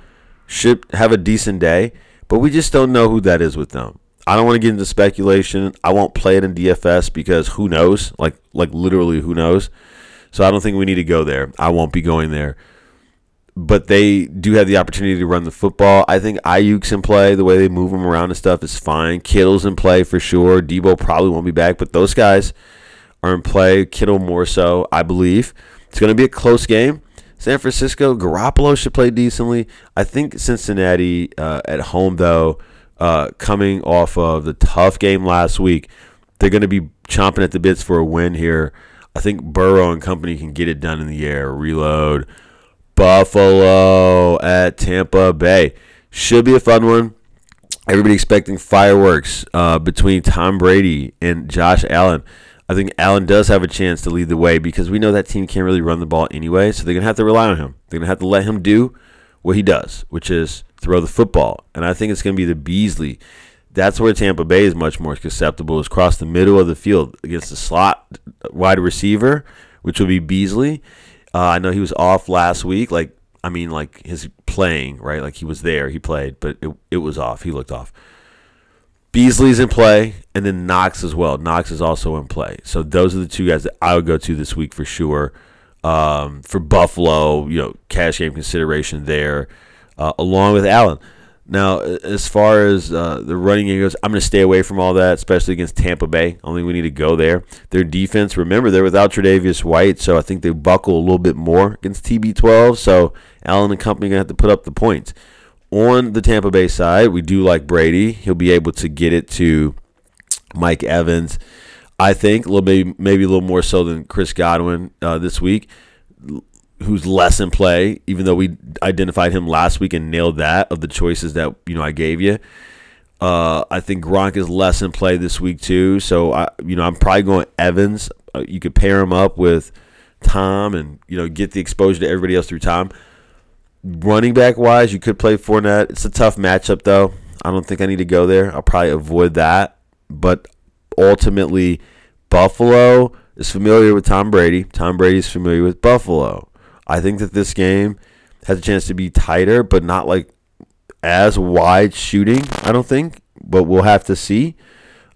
should have a decent day, but we just don't know who that is with them. I don't want to get into speculation. I won't play it in DFS because who knows? Like like literally who knows? So I don't think we need to go there. I won't be going there. But they do have the opportunity to run the football. I think Aiyuk's in play. The way they move him around and stuff is fine. Kittle's in play for sure. Debo probably won't be back, but those guys are in play. Kittle more so, I believe. It's going to be a close game. San Francisco, Garoppolo should play decently. I think Cincinnati uh, at home, though, uh, coming off of the tough game last week. They're going to be chomping at the bits for a win here. I think Burrow and company can get it done in the air. Reload. Buffalo at Tampa Bay. Should be a fun one. Everybody expecting fireworks uh, between Tom Brady and Josh Allen. I think Allen does have a chance to lead the way because we know that team can't really run the ball anyway, so they're going to have to rely on him. They're going to have to let him do what he does, which is throw the football. And I think it's going to be the Beasley. That's where Tampa Bay is much more susceptible, is across the middle of the field against the slot wide receiver, which will be Beasley. Uh, I know he was off last week. Like, I mean, like his playing, right? Like he was there, he played, but it, it was off. He looked off. Beasley's in play, and then Knox as well. Knox is also in play. So those are the two guys that I would go to this week for sure. Um, for Buffalo, you know, cash game consideration there, uh, along with Allen. Now, as far as uh, the running game goes, I'm going to stay away from all that, especially against Tampa Bay. I don't think we need to go there. Their defense, remember, they're without Tre'Davious White, so I think they buckle a little bit more against TB12. So Allen and company going to have to put up the points on the Tampa Bay side, we do like Brady. He'll be able to get it to Mike Evans. I think a little maybe maybe a little more so than Chris Godwin uh, this week, who's less in play. Even though we identified him last week and nailed that of the choices that you know I gave you. Uh, I think Gronk is less in play this week too. So I, you know, I'm probably going Evans. Uh, you could pair him up with Tom and you know get the exposure to everybody else through Tom running back wise, you could play Fournette. It's a tough matchup though. I don't think I need to go there. I'll probably avoid that. But ultimately, Buffalo is familiar with Tom Brady. Tom Brady is familiar with Buffalo. I think that this game has a chance to be tighter, but not like as wide shooting. I don't think, but we'll have to see.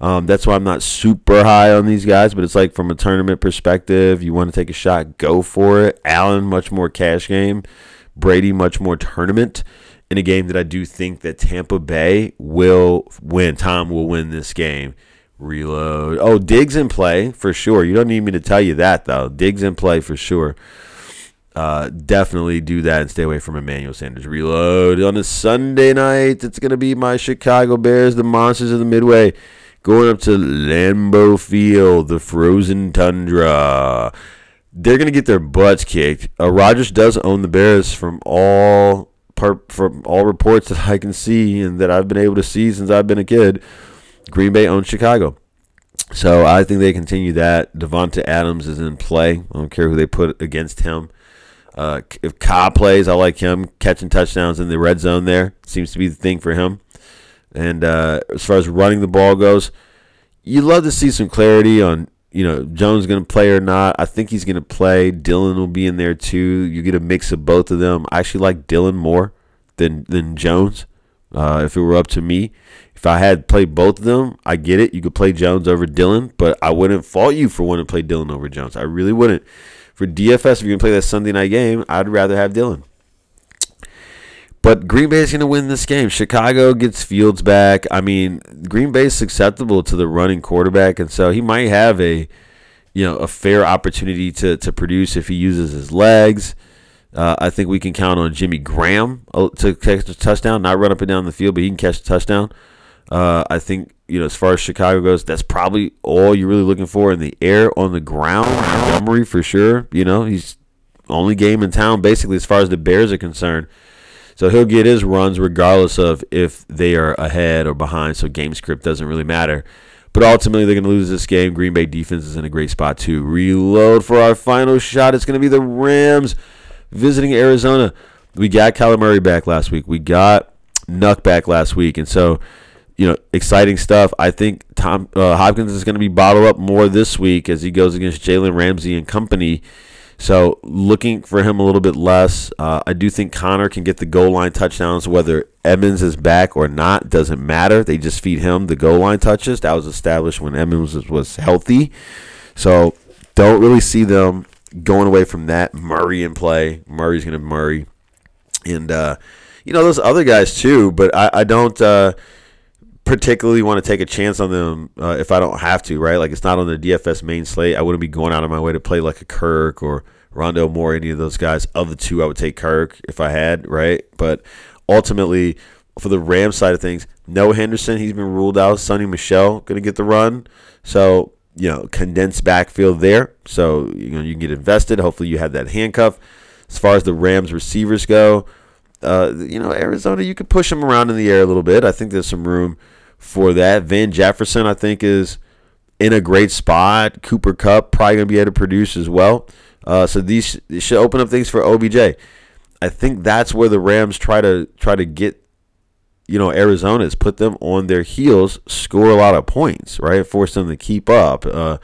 Um, that's why I'm not super high on these guys, but it's like from a tournament perspective, you want to take a shot, go for it. Allen, much more cash game. Brady much more tournament in a game that I do think that Tampa Bay will win. Tom will win this game. Reload. Oh, Diggs in play for sure. You don't need me to tell you that though. Diggs in play for sure. Uh, definitely do that and stay away from Emmanuel Sanders. Reload on a Sunday night. It's gonna be my Chicago Bears, the monsters of the Midway, going up to Lambeau Field, the frozen tundra they're going to get their butts kicked. Uh, Rodgers does own the Bears from all from all reports that I can see and that I've been able to see since I've been a kid. Green Bay owns Chicago. So I think they continue that. Davante Adams is in play. I don't care who they put against him. Uh, if Cobb plays, I like him catching touchdowns in the red zone. There seems to be the thing for him. And uh, as far as running the ball goes, you'd love to see some clarity on you know, Jones going to play or not. I think he's going to play. Dillon will be in there too. You get a mix of both of them. I actually like Dillon more than than Jones. Uh, if it were up to me, if I had played both of them, I get it. You could play Jones over Dillon, but I wouldn't fault you for wanting to play Dillon over Jones. I really wouldn't. For DFS, if you're to play that Sunday night game, I'd rather have Dillon. But Green Bay is going to win this game. Chicago gets Fields back. I mean, Green Bay is susceptible to the running quarterback, and so he might have a, you know, a fair opportunity to to produce if he uses his legs. Uh, I think we can count on Jimmy Graham uh, to catch a touchdown, not run up and down the field, but he can catch a touchdown. Uh, I think you know, as far as Chicago goes, that's probably all you're really looking for in the air, on the ground. Montgomery for sure. You know, he's only game in town basically as far as the Bears are concerned. So he'll get his runs regardless of if they are ahead or behind. So game script doesn't really matter. But ultimately, they're going to lose this game. Green Bay defense is in a great spot to reload for our final shot. It's going to be the Rams visiting Arizona. We got Kyler Murray back last week. We got Nuk back last week, and so you know, exciting stuff. I think Tom uh, Hopkins is going to be bottled up more this week as he goes against Jalen Ramsey and company. So looking for him a little bit less. Uh, I do think Connor can get the goal line touchdowns, whether Edmonds is back or not doesn't matter. They just feed him the goal line touches. That was established when Edmonds was healthy. So don't really see them going away from that. Murray in play. Murray's going to Murray, and uh, you know those other guys too. But I, I don't. Uh, particularly want to take a chance on them uh, if I don't have to, right? Like it's not on the DFS main slate. I wouldn't be going out of my way to play like a Kirk or Rondo Moore, any of those guys. Of the two, I would take Kirk if I had, right? But ultimately, for the Ram side of things, no Henderson, he's been ruled out. Sony Michel going to get the run. So, you know, condensed backfield there. So, you know, you can get invested. Hopefully, you have that handcuff. As far as the Rams receivers go, uh, you know, Arizona, you could push them around in the air a little bit. I think there's some room for that. Van Jefferson, I think, is in a great spot. Cooper Kupp probably going to be able to produce as well. Uh, so these, should open up things for OBJ. I think that's where the Rams try to try to get, you know, Arizona is put them on their heels, score a lot of points, right? Force them to keep up. Uh,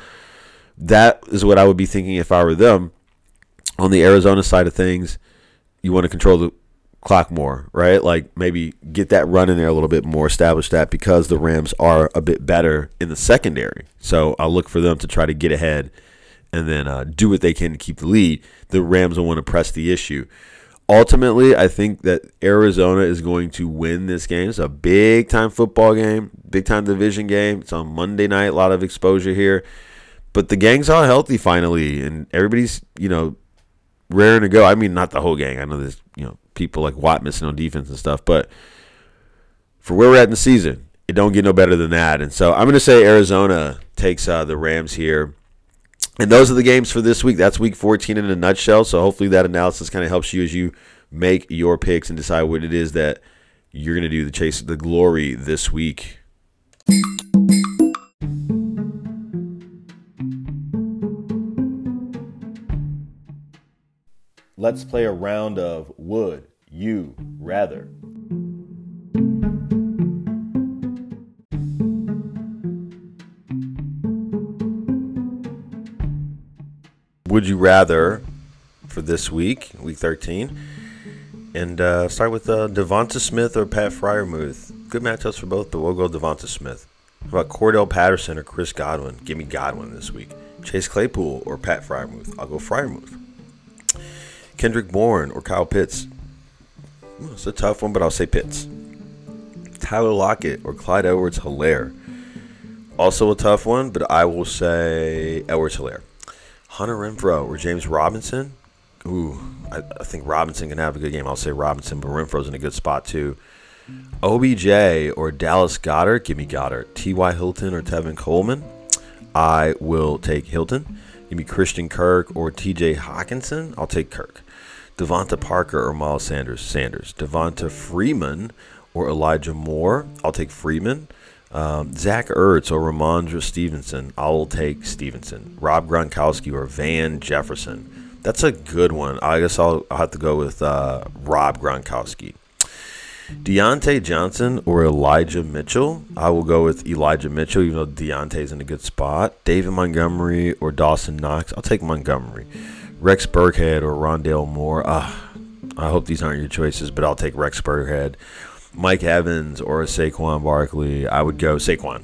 that is what I would be thinking if I were them. On the Arizona side of things, you want to control the clock more, right? Like maybe get that run in there a little bit more, establish that because the Rams are a bit better in the secondary. So I'll look for them to try to get ahead and then uh, do what they can to keep the lead. The Rams will want to press the issue. Ultimately, I think that Arizona is going to win this game. It's a big time football game, big time division game. It's on Monday night, a lot of exposure here. But the gang's all healthy finally, and everybody's, you know, raring to go. I mean, not the whole gang. I know there's, people like Watt missing on defense and stuff, but for where we're at in the season, it don't get no better than that. And so I'm going to say Arizona takes uh, the Rams here. And those are the games for this week. That's week 14 in a nutshell. So hopefully that analysis kind of helps you as you make your picks and decide what it is that you're going to do the chase the glory this week. Let's play a round of Would You Rather. Would you rather for this week, week 13? And uh, start with uh, Devonta Smith or Pat Freiermuth. Good matchups for both, but we'll go Devonta Smith. How about Cordarrelle Patterson or Chris Godwin? Give me Godwin this week. Chase Claypool or Pat Freiermuth? I'll go Freiermuth. Kendrick Bourne or Kyle Pitts? It's a tough one, but I'll say Pitts. Tyler Lockett or Clyde Edwards Helaire? Also a tough one, but I will say Edwards Helaire. Hunter Renfrow or James Robinson? Ooh, I, I, think Robinson can have a good game. I'll say Robinson, but Renfrow's in a good spot too. OBJ or Dallas Goedert? Give me Goedert. T.Y. Hilton or Tevin Coleman? I will take Hilton. Give me Christian Kirk or T.J. Hockenson? I'll take Kirk. DeVante Parker or Miles Sanders? Sanders. Devonta Freeman or Elijah Moore? I'll take Freeman. Um, Zach Ertz or Rhamondre Stevenson. I will take Stevenson. Rob Gronkowski or Van Jefferson. That's a good one. I guess I'll, I'll have to go with uh, Rob Gronkowski. Diontae Johnson or Elijah Mitchell. I will go with Elijah Mitchell, even though Diontae's in a good spot. David Montgomery or Dawson Knox. I'll take Montgomery. Rex Burkhead or Rondale Moore. Uh, I hope these aren't your choices, but I'll take Rex Burkhead. Mike Evans or Saquon Barkley, I would go Saquon.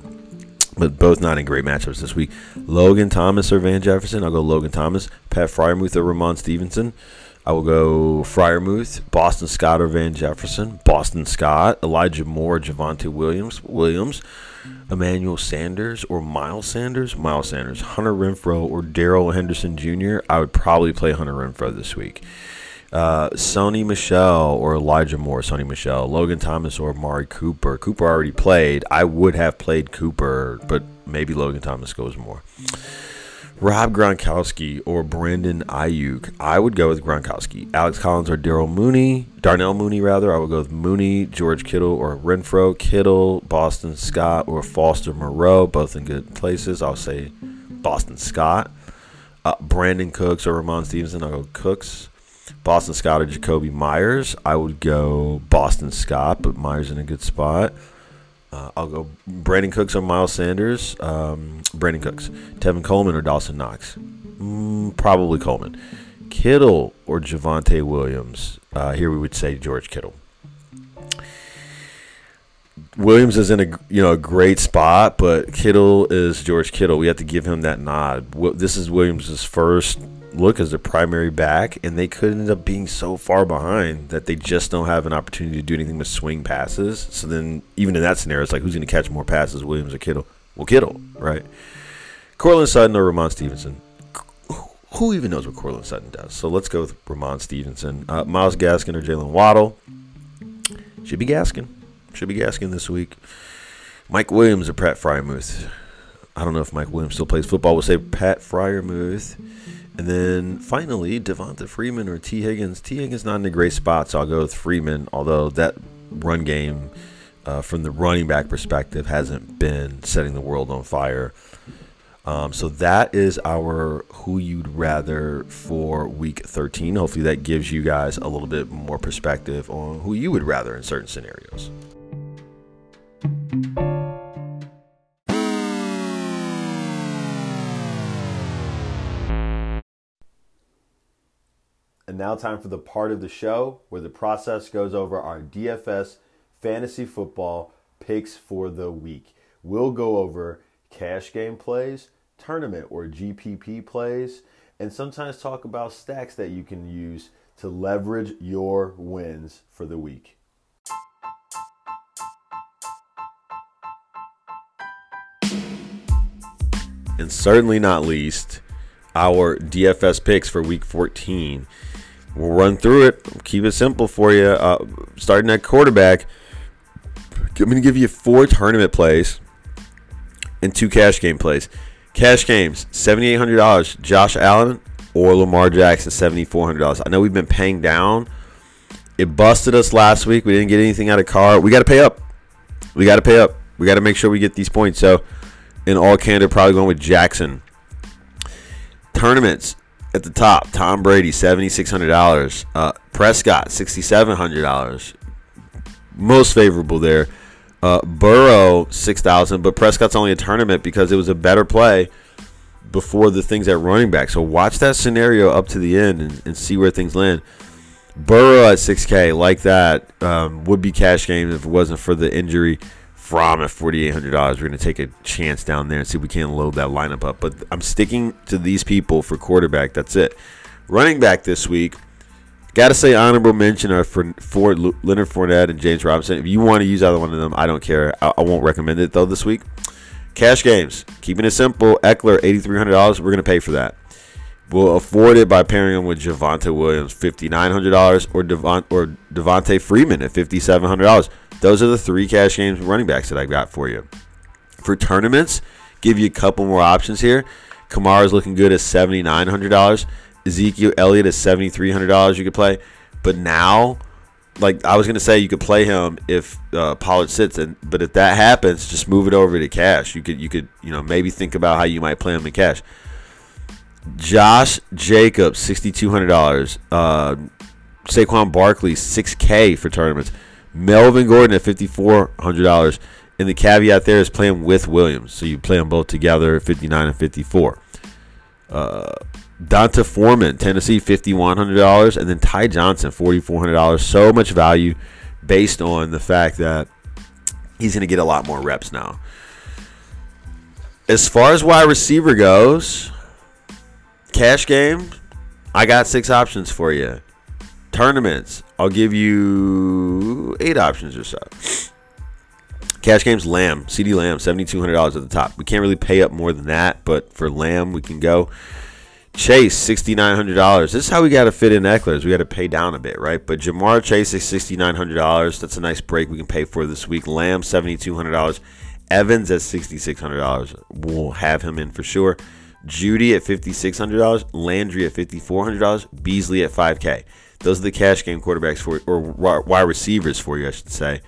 But both not in great matchups this week. Logan Thomas or Van Jefferson, I'll go Logan Thomas. Pat Freiermuth or Ramon Stevenson, I will go Freiermuth, Boston Scott or Van Jefferson, Boston Scott. Elijah Moore, Javonte Williams, Williams. Emmanuel Sanders or Miles Sanders, Miles Sanders. Hunter Renfrow or Darrell Henderson Jr., I would probably play Hunter Renfrow this week. Uh, Sony Michel or Elijah Moore, Sony Michel, Logan Thomas or Mari Cooper. Cooper already played. I would have played Cooper, but maybe Logan Thomas goes more. Rob Gronkowski or Brandon Aiyuk. I would go with Gronkowski. Alex Collins or Daryl Mooney. Darnell Mooney, rather. I would go with Mooney, George Kittle or Renfrow, Kittle, Boston Scott or Foster Moreau. Both in good places. I'll say Boston Scott. Uh, Brandin Cooks or Ramon Stevenson. I'll go Cooks. Boston Scott or Jakobi Meyers. I would go Boston Scott, but Meyers in a good spot. Uh, I'll go Brandin Cooks or Miles Sanders. Um, Brandin Cooks. Tevin Coleman or Dawson Knox. Mm, probably Coleman. Kittle or Javonte Williams. Uh, here we would say George Kittle. Williams is in a you know a great spot, but Kittle is George Kittle. We have to give him that nod. This is Williams' first look as their primary back, and they could end up being so far behind that they just don't have an opportunity to do anything but swing passes. So then, even in that scenario, it's like who's going to catch more passes, Williams or Kittle? Well, Kittle, right? Courtland Sutton or Ramon Stevenson. Who even knows what Courtland Sutton does? So let's go with Ramon Stevenson. Uh, Myles Gaskin or Jaylen Waddle. Should be Gaskin. Should be Gaskin this week. Mike Williams or Pat Freiermuth. I don't know if Mike Williams still plays football. We'll say Pat Freiermuth. And then finally, Devonta Freeman or T. Higgins. T. Higgins not in a great spot, so I'll go with Freeman. Although that run game, uh, from the running back perspective, hasn't been setting the world on fire. Um, so that is our who you'd rather for week 13. Hopefully, that gives you guys a little bit more perspective on who you would rather in certain scenarios. And now, time for the part of the show where the process goes over our DFS fantasy football picks for the week. We'll go over cash game plays, tournament or GPP plays, and sometimes talk about stacks that you can use to leverage your wins for the week. And certainly not least, our DFS picks for week 14 We'll run through it. Keep it simple for you. Uh, starting at quarterback, I'm going to give you four tournament plays and two cash game plays. Cash games, $7,800. Josh Allen or Lamar Jackson, $7,400. I know we've been paying down. It busted us last week. We didn't get anything out of Carr. We got to pay up. We got to pay up. We got to make sure we get these points. So, in all candor, probably going with Jackson. Tournaments, at the top, Tom Brady, $7,600. Uh, Prescott, $6,700. Most favorable there. Uh, Burrow, 6000 but Prescott's only a tournament because it was a better play before the things at running back. So watch that scenario up to the end and, and see where things land. Burrow at 6K, like that, um, would be cash game if it wasn't for the injury. Fromm at $4,800. We're going to take a chance down there and see if we can load that lineup up. But I'm sticking to these people for quarterback. That's it. Running back this week, got to say honorable mention are for, for Leonard Fournette and James Robinson. If you want to use either one of them, I don't care. I, I won't recommend it, though, this week. Cash games, keeping it simple. Ekeler, $8,300. We're going to pay for that. We'll afford it by pairing him with Javonte Williams, $5,900, or, Devon, or Devonta Freeman at $5,700. Those are the three cash games running backs that I got for you. For tournaments, give you a couple more options here. Kamara's looking good at $7,900. Ezekiel Elliott at $7,300 you could play. But now, like I was to say, you could play him if uh, Pollard sits. and But if that happens, just move it over to cash. You could, you could, you know, maybe think about how you might play him in cash. Josh Jacobs, $6,200. Uh, Saquon Barkley, 6K for tournaments. Melvin Gordon at $5,400. And the caveat there is playing with Williams. So you play them both together, 59 and 54. Uh, D'Onta Foreman, Tennessee, $5,100. And then Ty Johnson, $4,400. So much value based on the fact that he's going to get a lot more reps now. As far as wide receiver goes, cash game, I got six options for you. Tournaments, I'll give you eight options or so. Cash games, Lamb, CeeDee Lamb, $7,200 at the top. We can't really pay up more than that, but for Lamb, we can go. Chase, $6,900. This is how we got to fit in Ekeler's. We got to pay down a bit, right? But Ja'Marr Chase is $6,900. That's a nice break we can pay for this week. Lamb, $7,200. Evans at $6,600. We'll have him in for sure. Jeudy at $5,600. Landry at $5,400. Beasley at 5K. Those are the cash game quarterbacks for or wide receivers for you, I should say.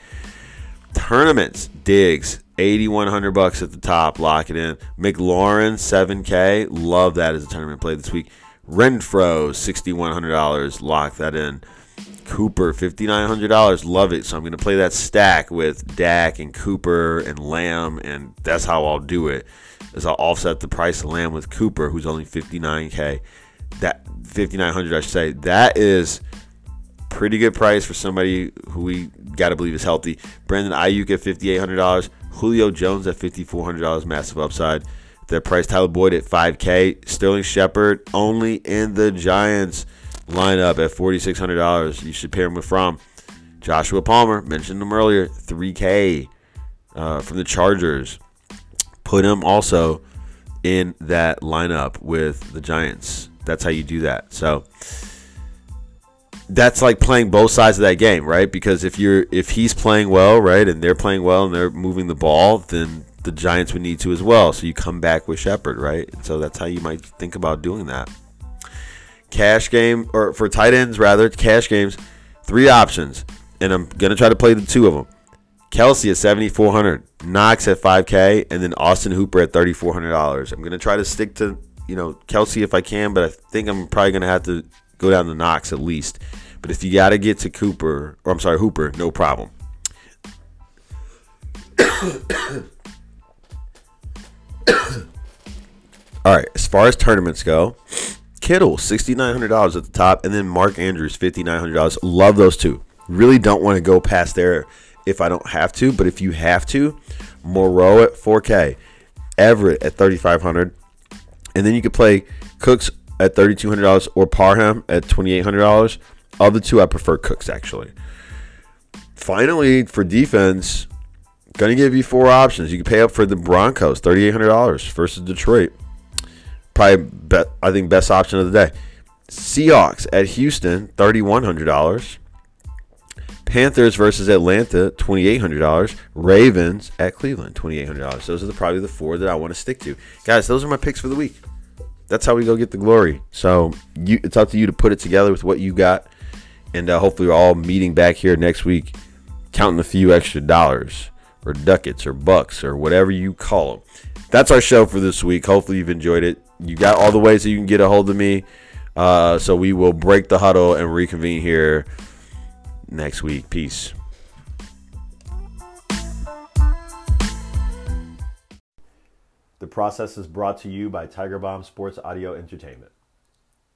Tournaments, Diggs, 8100 bucks at the top, lock it in. McLaurin, 7K, love that as a tournament play this week. Renfrow, $6,100, lock that in. Cooper, $5,900, love it. So I'm going to play that stack with Dak and Cooper and Lamb, and that's how I'll do it. Is I'll offset the price of Lamb with Cooper, who's only 59K that 5900 I should say that is pretty good price for somebody who we got to believe is healthy. Brandon Aiyuk at $5800, Julio Jones at $5400, massive upside. That price Tyler Boyd at 5k, Sterling Shepard only in the Giants lineup at $4600. You should pair him with from Joshua Palmer, mentioned him earlier, 3k uh, from the Chargers. Put him also in that lineup with the Giants that's how you do that. So that's like playing both sides of that game, right? Because if you're if he's playing well, right, and they're playing well and they're moving the ball, then the Giants would need to as well. So you come back with Shepard, right? So that's how you might think about doing that. cash game or for tight ends rather cash games, three options, and I'm gonna try to play the two of them. Kelce at 7,400, Knox at 5K, and then Austin Hooper at $3,400. I'm gonna try to stick to you know Kelce if I can, but I think I'm probably gonna have to go down to Knox at least. But if you got to get to Cooper, or I'm sorry, Hooper, no problem. All right, as far as tournaments go, Kittle sixty nine hundred dollars at the top, and then Mark Andrews fifty nine hundred dollars. Love those two. Really don't want to go past there if I don't have to, but if you have to, Moreau at four K, Everett at thirty five hundred, and then you could play Cooks at thirty two hundred dollars or Parham at twenty eight hundred dollars. Of the two, I prefer Cooks actually. Finally, for defense, gonna give you four options. You can pay up for the Broncos, thirty eight hundred dollars versus Detroit probably bet I think best option of the day. Seahawks at Houston, thirty one hundred dollars. Panthers versus Atlanta, twenty eight hundred dollars. Ravens at Cleveland, twenty eight hundred dollars. Those are the, probably the four that I want to stick to, guys. Those are my picks for the week. That's how we go get the glory. So you, it's up to you to put it together with what you got, and uh, hopefully we're all meeting back here next week, counting a few extra dollars or ducats or bucks or whatever you call them. That's our show for this week. Hopefully you've enjoyed it you got all the ways that you can get a hold of me. Uh, so we will break the huddle and reconvene here next week. Peace. The process is brought to you by Tiger Bomb Sports Audio Entertainment.